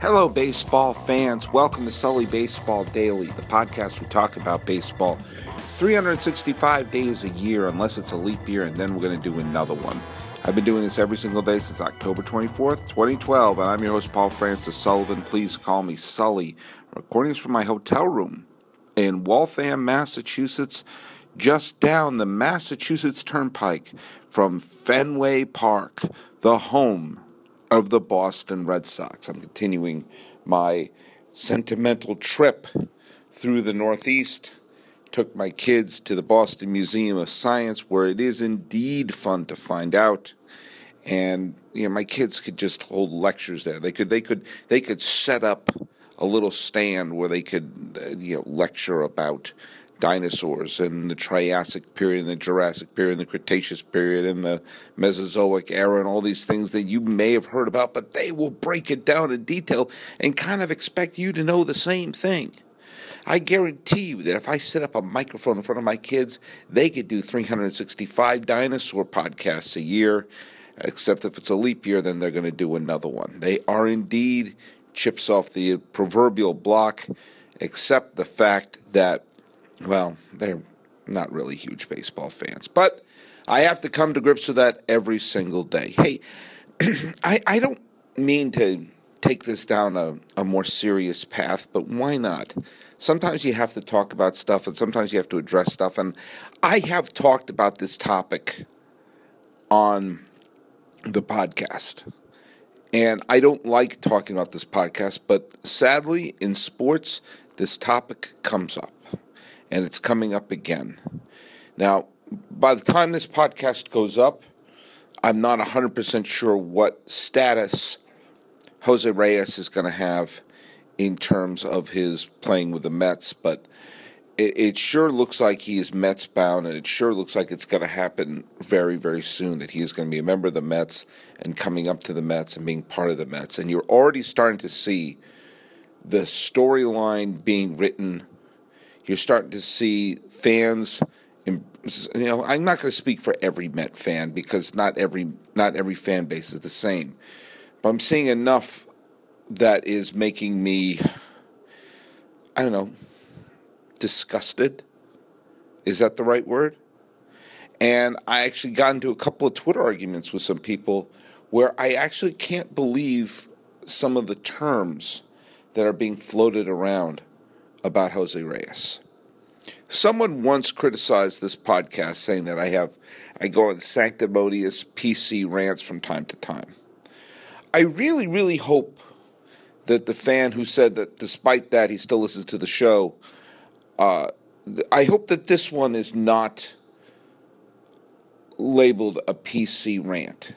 Hello, baseball fans. Welcome to Sully Baseball Daily, the podcast we talk about baseball 365 days a year, unless it's a leap year, and then we're going to do another one. I've been doing this every single day since October 24th, 2012, and I'm your host, Paul Francis Sullivan. Please call me Sully. Recordings from my hotel room in Waltham, Massachusetts, just down the Massachusetts Turnpike from Fenway Park, the home of the Boston Red Sox. I'm continuing my sentimental trip through the Northeast. Took my kids to the Boston Museum of Science, where it is indeed fun to find out. And you know, my kids could just hold lectures there. They could, they could, they could set up a little stand where they could, uh, you know, lecture about dinosaurs and the Triassic period, in the Jurassic period, in the Cretaceous period, and the Mesozoic era, and all these things that you may have heard about, but they will break it down in detail and kind of expect you to know the same thing. I guarantee you that if I set up a microphone in front of my kids, they could do 365 dinosaur podcasts a year, except if it's a leap year, then they're going to do another one. They are indeed chips off the proverbial block, except the fact that well, they're not really huge baseball fans. But I have to come to grips with that every single day. Hey, I, I don't mean to take this down a, a more serious path, but why not? Sometimes you have to talk about stuff and sometimes you have to address stuff. And I have talked about this topic on the podcast. And I don't like talking about this podcast, but sadly, in sports, this topic comes up and it's coming up again. Now, by the time this podcast goes up, I'm not 100% sure what status Jose Reyes is going to have in terms of his playing with the Mets, but it, it sure looks like he is Mets bound, and it sure looks like it's going to happen very, very soon that he is going to be a member of the Mets and coming up to the Mets and being part of the Mets. And you're already starting to see the storyline being written you're starting to see fans. You know, I'm not going to speak for every Met fan because not every not every fan base is the same, but I'm seeing enough that is making me, I don't know, disgusted. Is that the right word? And I actually got into a couple of Twitter arguments with some people where I actually can't believe some of the terms that are being floated around about Jose Reyes. Someone once criticized this podcast saying that I have I go on sanctimonious PC rants from time to time. I really, really hope that the fan who said that despite that he still listens to the show, uh, I hope that this one is not labeled a PC rant.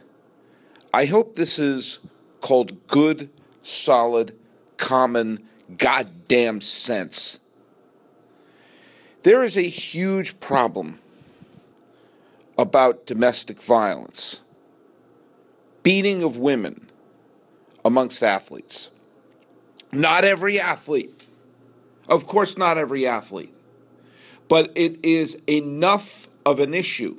I hope this is called good, solid, common goddamn sense. There is a huge problem about domestic violence, beating of women amongst athletes. Not every athlete, of course, not every athlete, but it is enough of an issue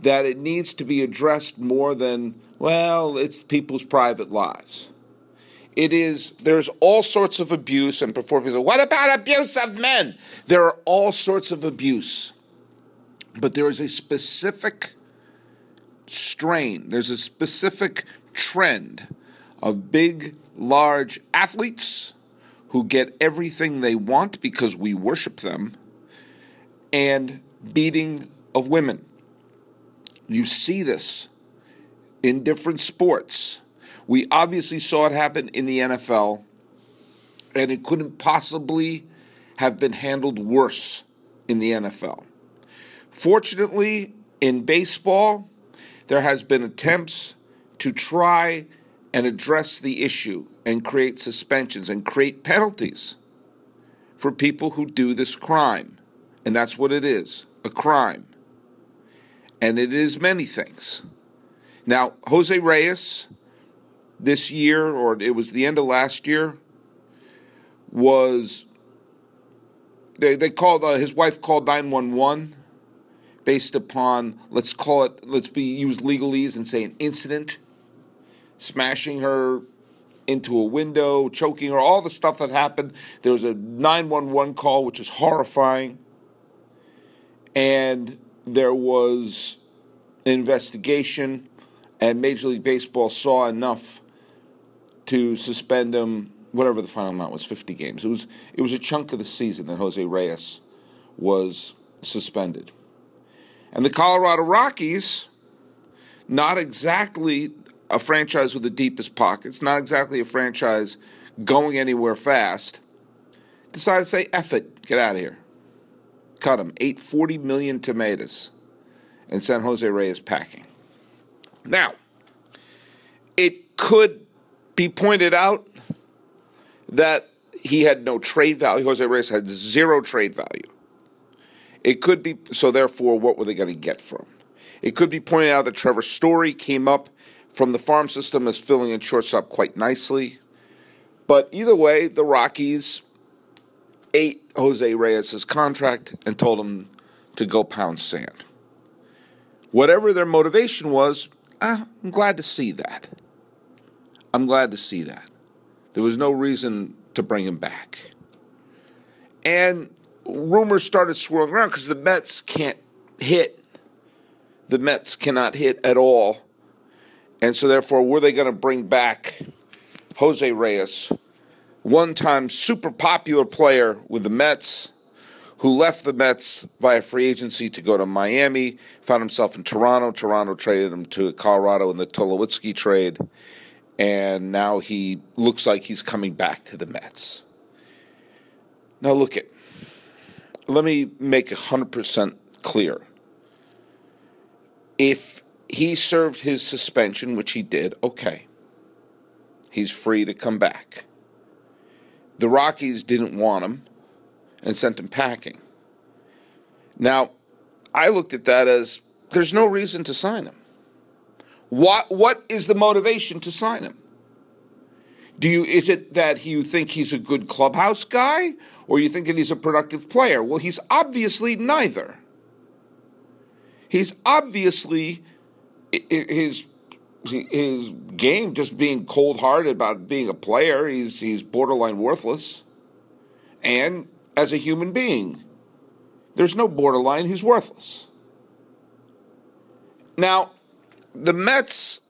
that it needs to be addressed more than, well, it's people's private lives. It is, there's all sorts of abuse, and say, what about abuse of men? There are all sorts of abuse. But there is a specific strain, there's a specific trend of big, large athletes who get everything they want because we worship them, and beating of women. You see this in different sports. We obviously saw it happen in the NFL, and it couldn't possibly have been handled worse in the NFL. Fortunately, in baseball, there has been attempts to try and address the issue and create suspensions and create penalties for people who do this crime. And that's what it is a crime. And it is many things. Now, Jose Reyes this year, or it was the end of last year, was they, they called uh, his wife called 911 based upon let's call it let's be use legalese and say an incident smashing her into a window, choking her, all the stuff that happened. There was a 911 call, which is horrifying. And there was an investigation, and Major League Baseball saw enough to suspend him. Whatever the final amount was, 50 games. It was it was a chunk of the season that Jose Reyes was suspended. And the Colorado Rockies, not exactly a franchise with the deepest pockets, not exactly a franchise going anywhere fast, decided to say, F it, get out of here. Cut him. Ate 40 million tomatoes and San Jose Reyes packing. Now, it could be pointed out that he had no trade value. Jose Reyes had zero trade value. It could be, so therefore, what were they going to get from? Him? It could be pointed out that Trevor Story came up from the farm system as filling in shortstop quite nicely. But either way, the Rockies ate Jose Reyes' contract and told him to go pound sand. Whatever their motivation was, ah, I'm glad to see that. I'm glad to see that. There was no reason to bring him back. And rumors started swirling around because the Mets can't hit. The Mets cannot hit at all. And so, therefore, were they going to bring back Jose Reyes, one time super popular player with the Mets, who left the Mets via free agency to go to Miami, found himself in Toronto. Toronto traded him to Colorado in the Tulowitzki trade, and now he looks like he's coming back to the Mets. Now, look at let me make 100% clear. If he served his suspension, which he did, okay. He's free to come back. The Rockies didn't want him and sent him packing. Now, I looked at that as there's no reason to sign him. What what is the motivation to sign him? Do you is it that you think he's a good clubhouse guy or you think that he's a productive player? Well, he's obviously neither. He's obviously his his game just being cold-hearted about being a player. He's he's borderline worthless. And as a human being, there's no borderline, he's worthless. Now, the Mets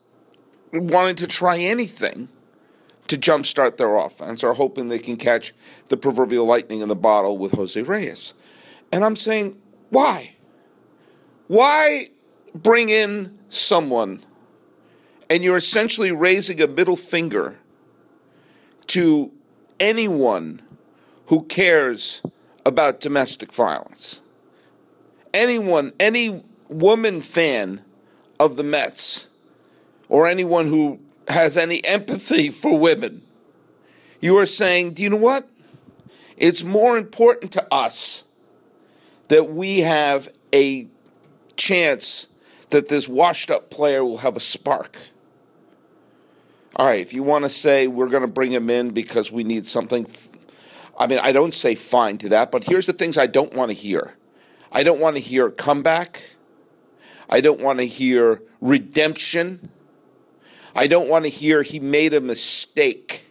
wanted to try anything to jumpstart their offense are hoping they can catch the proverbial lightning in the bottle with Jose Reyes. And I'm saying, why? Why bring in someone and you're essentially raising a middle finger to anyone who cares about domestic violence? Anyone, any woman fan of the Mets or anyone who has any empathy for women. You are saying, do you know what? It's more important to us that we have a chance that this washed up player will have a spark. All right, if you want to say we're going to bring him in because we need something, I mean, I don't say fine to that, but here's the things I don't want to hear. I don't want to hear comeback. I don't want to hear redemption. I don't want to hear he made a mistake.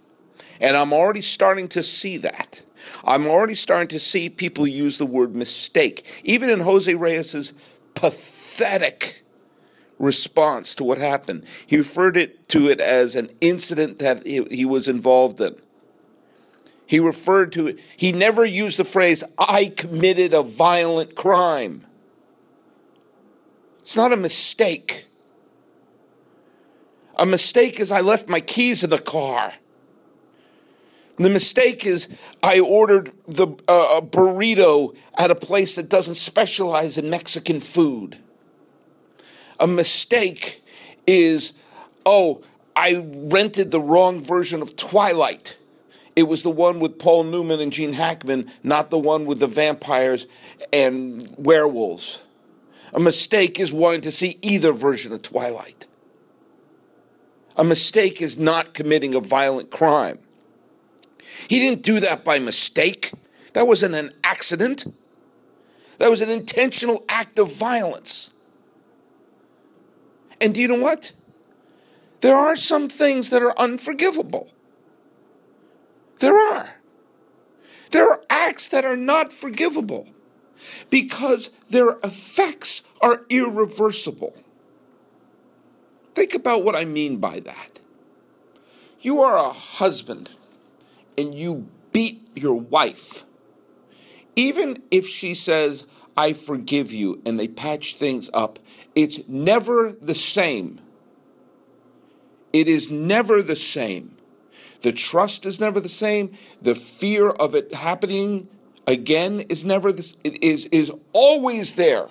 And I'm already starting to see that. I'm already starting to see people use the word mistake. Even in Jose Reyes's pathetic response to what happened, he referred it to it as an incident that he, he was involved in. He referred to it, he never used the phrase, I committed a violent crime. It's not a mistake. A mistake is I left my keys in the car. The mistake is I ordered the uh, a burrito at a place that doesn't specialize in Mexican food. A mistake is oh, I rented the wrong version of Twilight. It was the one with Paul Newman and Gene Hackman, not the one with the vampires and werewolves. A mistake is wanting to see either version of Twilight. A mistake is not committing a violent crime. He didn't do that by mistake. That wasn't an accident. That was an intentional act of violence. And do you know what? There are some things that are unforgivable. There are. There are acts that are not forgivable because their effects are irreversible. Think about what I mean by that. You are a husband and you beat your wife. Even if she says, I forgive you, and they patch things up, it's never the same. It is never the same. The trust is never the same. The fear of it happening again is never this it is is always there.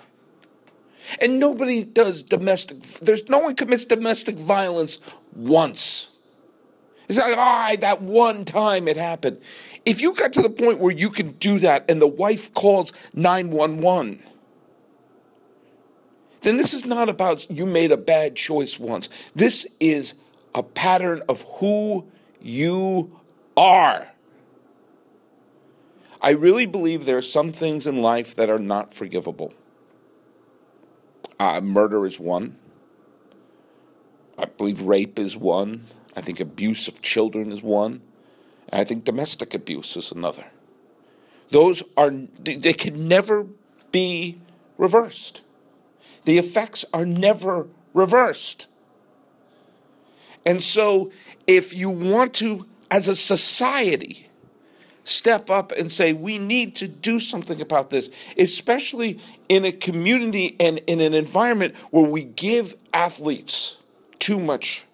And nobody does domestic there's no one commits domestic violence once. It's like, ah, that one time it happened. If you got to the point where you can do that and the wife calls 911, then this is not about you made a bad choice once. This is a pattern of who you are. I really believe there are some things in life that are not forgivable. Uh, murder is one. I believe rape is one. I think abuse of children is one. And I think domestic abuse is another. Those are, they can never be reversed. The effects are never reversed. And so, if you want to, as a society, step up and say, we need to do something about this, especially in a community and in an environment where we give athletes too much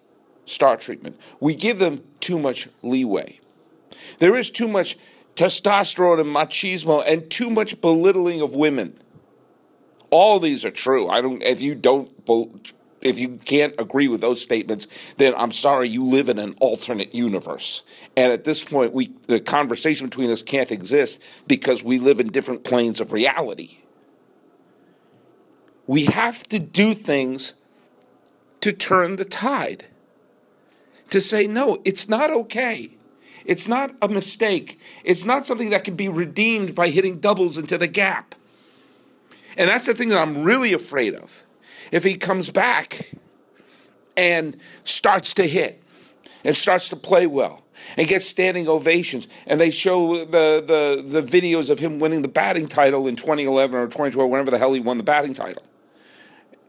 star treatment. We give them too much leeway. There is too much testosterone and machismo and too much belittling of women. All these are true. I don't if you don't if you can't agree with those statements, then I'm sorry, you live in an alternate universe. And at this point, we the conversation between us can't exist because we live in different planes of reality. We have to do things to turn the tide. To say, no, it's not okay. It's not a mistake. It's not something that can be redeemed by hitting doubles into the gap. And that's the thing that I'm really afraid of if he comes back and starts to hit and starts to play well and gets standing ovations and they show the, the, the videos of him winning the batting title in 2011 or 2012 whenever the hell he won the batting title.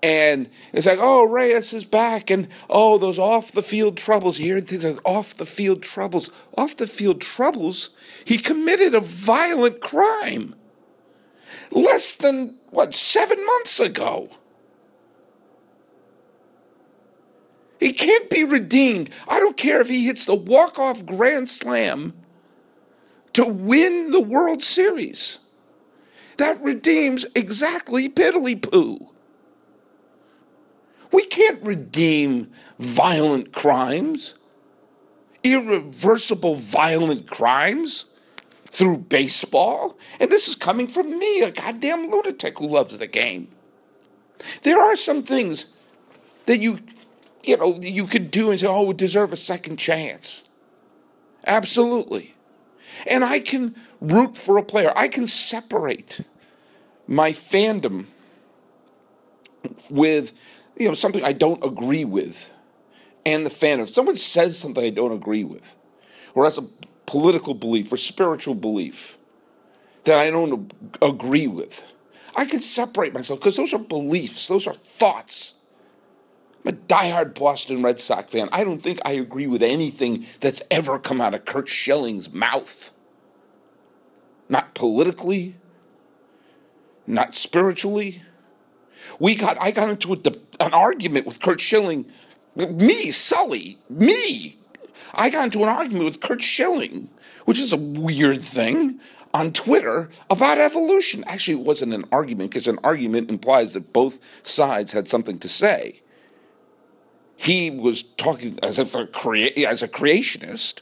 And it's like oh reyes is back and oh those off the field troubles. You hear things like off the field troubles. Off the field troubles? He committed a violent crime less than what seven months ago He can't be redeemed. I don't care if he hits the walk-off grand slam to win the World Series. That redeems exactly piddly poo. We can't redeem violent crimes, irreversible violent crimes through baseball. And this is coming from me, a goddamn lunatic who loves the game. There are some things that you you know, you could do and say, oh, we deserve a second chance. Absolutely. And I can root for a player. I can separate my fandom with, you know, something I don't agree with and the fandom. If someone says something I don't agree with, or has a political belief or spiritual belief that I don't agree with, I can separate myself because those are beliefs, those are thoughts. A diehard Boston Red Sox fan. I don't think I agree with anything that's ever come out of Curt Schilling's mouth. Not politically, not spiritually. We got I got into a, an argument with Curt Schilling. Me, Sully, me. I got into an argument with Curt Schilling, which is a weird thing, on Twitter about evolution. Actually, it wasn't an argument because an argument implies that both sides had something to say he was talking as if a crea- as a creationist,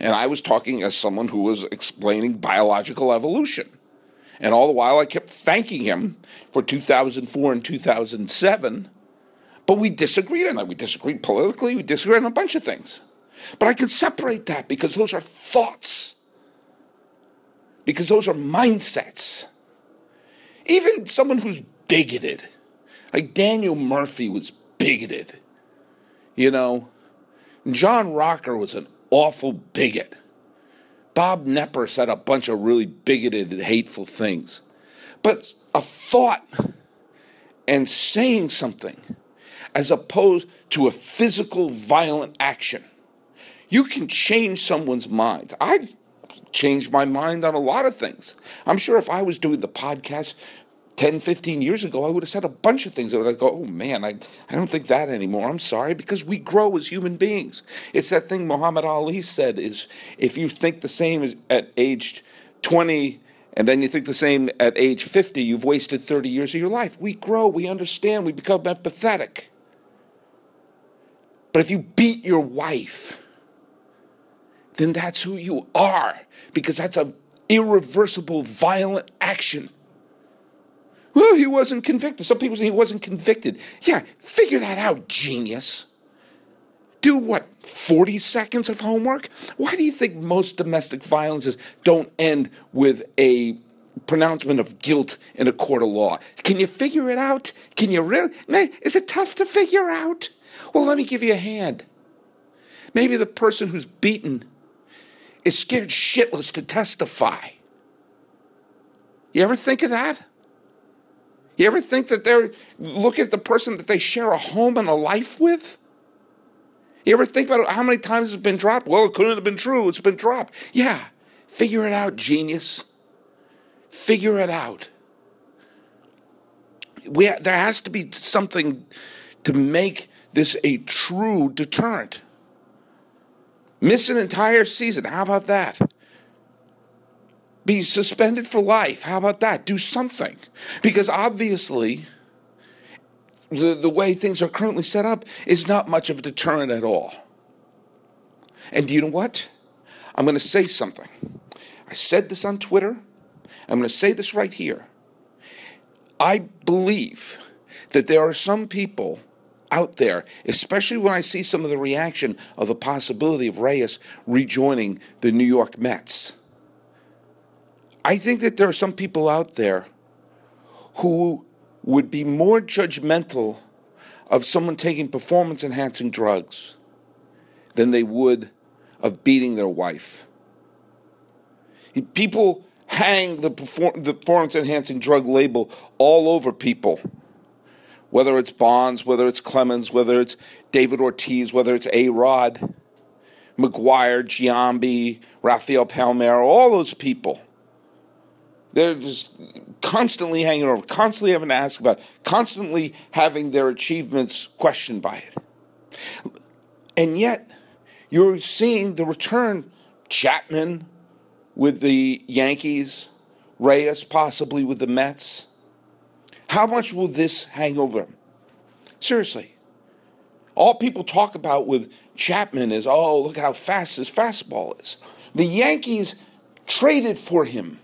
and I was talking as someone who was explaining biological evolution. And all the while, I kept thanking him for 2004 and 2007. But we disagreed on that. We disagreed politically. We disagreed on a bunch of things. But I could separate that because those are thoughts, because those are mindsets. Even someone who's bigoted, like Daniel Murphy was bigoted. You know, John Rocker was an awful bigot. Bob Knepper said a bunch of really bigoted and hateful things. But a thought and saying something as opposed to a physical violent action. You can change someone's mind. I've changed my mind on a lot of things. I'm sure if I was doing the podcast 10, 15 years ago, I would have said a bunch of things that would have go, oh man, I, I don't think that anymore. I'm sorry, because we grow as human beings. It's that thing Muhammad Ali said is if you think the same as at age 20 and then you think the same at age 50, you've wasted 30 years of your life. We grow, we understand, we become empathetic. But if you beat your wife, then that's who you are because that's an irreversible violent action. He wasn't convicted. Some people say he wasn't convicted. Yeah, figure that out, genius. Do what, 40 seconds of homework? Why do you think most domestic violences don't end with a pronouncement of guilt in a court of law? Can you figure it out? Can you really? Is it tough to figure out? Well, let me give you a hand. Maybe the person who's beaten is scared shitless to testify. You ever think of that? You ever think that they're looking at the person that they share a home and a life with? You ever think about how many times it's been dropped? Well, it couldn't have been true. It's been dropped. Yeah. Figure it out, genius. Figure it out. We, there has to be something to make this a true deterrent. Miss an entire season. How about that? Be suspended for life. How about that? Do something. Because obviously, the, the way things are currently set up is not much of a deterrent at all. And do you know what? I'm going to say something. I said this on Twitter. I'm going to say this right here. I believe that there are some people out there, especially when I see some of the reaction of the possibility of Reyes rejoining the New York Mets. I think that there are some people out there who would be more judgmental of someone taking performance enhancing drugs than they would of beating their wife. People hang the performance enhancing drug label all over people whether it's Bonds, whether it's Clemens, whether it's David Ortiz, whether it's A Rod, McGwire, Giambi, Rafael Palmeiro, all those people. They're just constantly hanging over, constantly having to ask about, constantly having their achievements questioned by it. And yet, you're seeing the return Chapman with the Yankees, Reyes possibly with the Mets. How much will this hang over? Seriously. All people talk about with Chapman is, oh, look how fast his fastball is. The Yankees traded for him.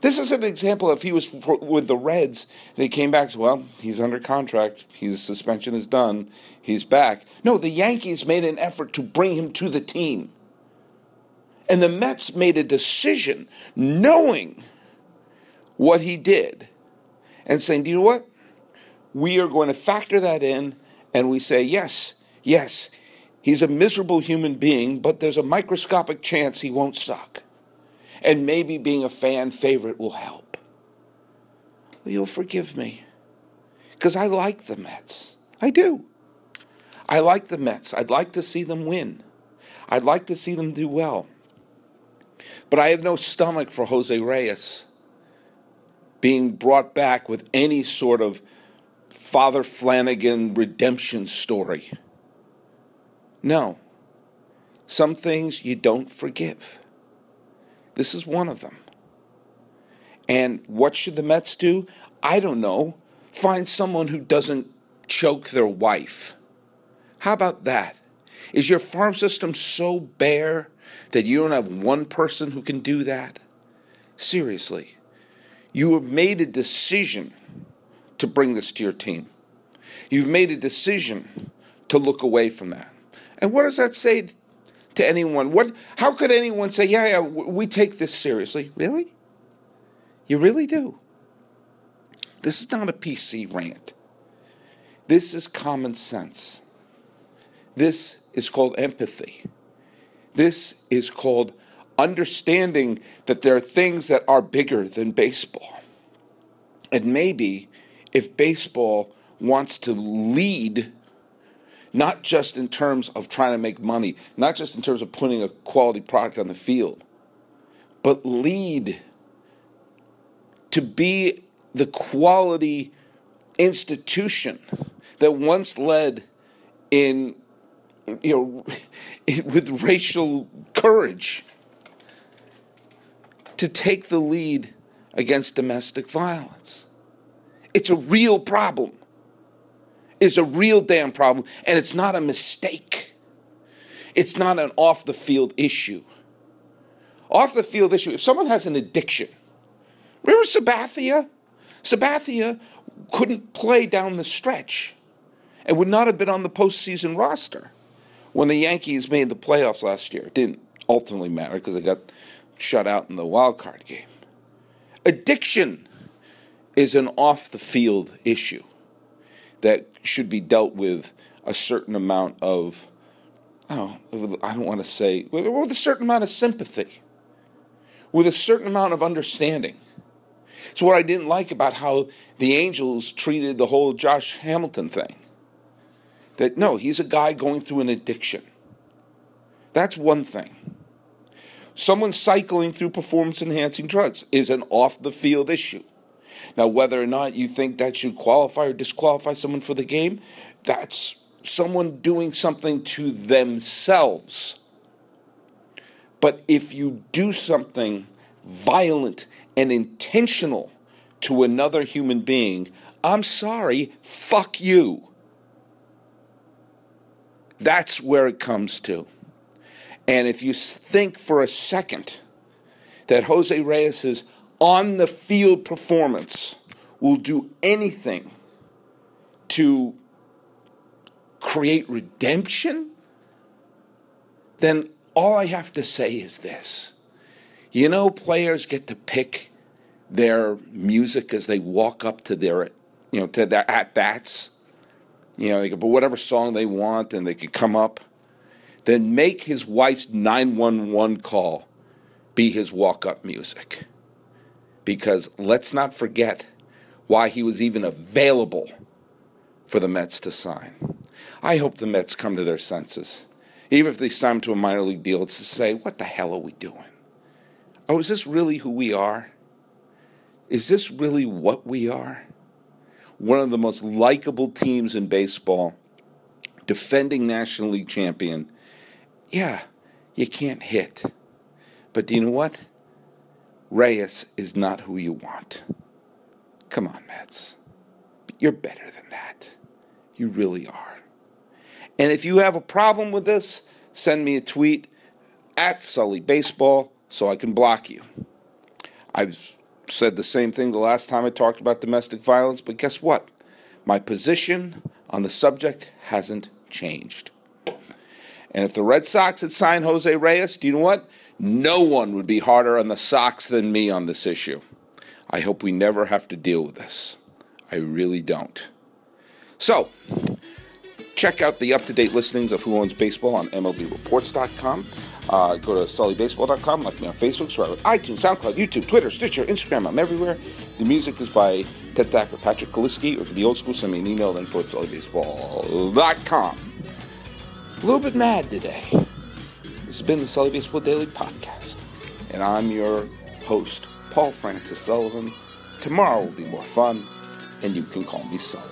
This is an example if he was for, with the Reds, they came back well, he's under contract, his suspension is done, he's back. No, the Yankees made an effort to bring him to the team. And the Mets made a decision knowing what he did and saying, do you know what? We are going to factor that in and we say, yes, yes, he's a miserable human being, but there's a microscopic chance he won't suck. And maybe being a fan favorite will help. Well, you'll forgive me. Because I like the Mets. I do. I like the Mets. I'd like to see them win. I'd like to see them do well. But I have no stomach for Jose Reyes being brought back with any sort of Father Flanagan redemption story. No. Some things you don't forgive. This is one of them. And what should the Mets do? I don't know. Find someone who doesn't choke their wife. How about that? Is your farm system so bare that you don't have one person who can do that? Seriously. You have made a decision to bring this to your team. You've made a decision to look away from that. And what does that say to anyone? What? How could anyone say, "Yeah, yeah, we take this seriously"? Really? You really do. This is not a PC rant. This is common sense. This is called empathy. This is called understanding that there are things that are bigger than baseball. And maybe if baseball wants to lead, not just in terms of trying to make money, not just in terms of putting a quality product on the field, but lead to be the quality institution that once led in you know with racial courage to take the lead against domestic violence. It's a real problem. It's a real damn problem, and it's not a mistake. It's not an off the field issue. Off the field issue, if someone has an addiction, remember Sabathia? Sabathia couldn't play down the stretch and would not have been on the postseason roster when the Yankees made the playoffs last year. It didn't ultimately matter because they got shut out in the wild card game. Addiction is an off the field issue that should be dealt with a certain amount of, oh, I don't want to say, with a certain amount of sympathy, with a certain amount of understanding. It's what I didn't like about how the Angels treated the whole Josh Hamilton thing. That no, he's a guy going through an addiction. That's one thing. Someone cycling through performance enhancing drugs is an off the field issue. Now, whether or not you think that should qualify or disqualify someone for the game, that's someone doing something to themselves. But if you do something violent and intentional to another human being, I'm sorry, fuck you. That's where it comes to. And if you think for a second that Jose Reyes's on the field performance will do anything to create redemption, then all I have to say is this. You know, players get to pick their music as they walk up to their, you know, to their at bats. You know, they can put whatever song they want and they can come up. Then make his wife's 911 call be his walk up music. Because let's not forget why he was even available for the Mets to sign. I hope the Mets come to their senses. Even if they sign him to a minor league deal, it's to say, what the hell are we doing? Oh, is this really who we are? Is this really what we are? One of the most likable teams in baseball, defending National League champion. Yeah, you can't hit. But do you know what? Reyes is not who you want. Come on, Mets. You're better than that. You really are. And if you have a problem with this, send me a tweet at Sully Baseball so I can block you. I've said the same thing the last time I talked about domestic violence, but guess what? My position on the subject hasn't changed. And if the Red Sox had signed Jose Reyes, do you know what? No one would be harder on the Sox than me on this issue. I hope we never have to deal with this. I really don't. So, check out the up to date listings of Who Owns Baseball on MLBReports.com. Uh, go to sullybaseball.com, like me on Facebook, subscribe to iTunes, SoundCloud, YouTube, Twitter, Stitcher, Instagram. I'm everywhere. The music is by Ted Thacker, Patrick Kaliski, or the old school, send me an email, info at sullybaseball.com. A little bit mad today. This has been the Sully Baseball Daily Podcast, and I'm your host, Paul Francis Sullivan. Tomorrow will be more fun, and you can call me Sully.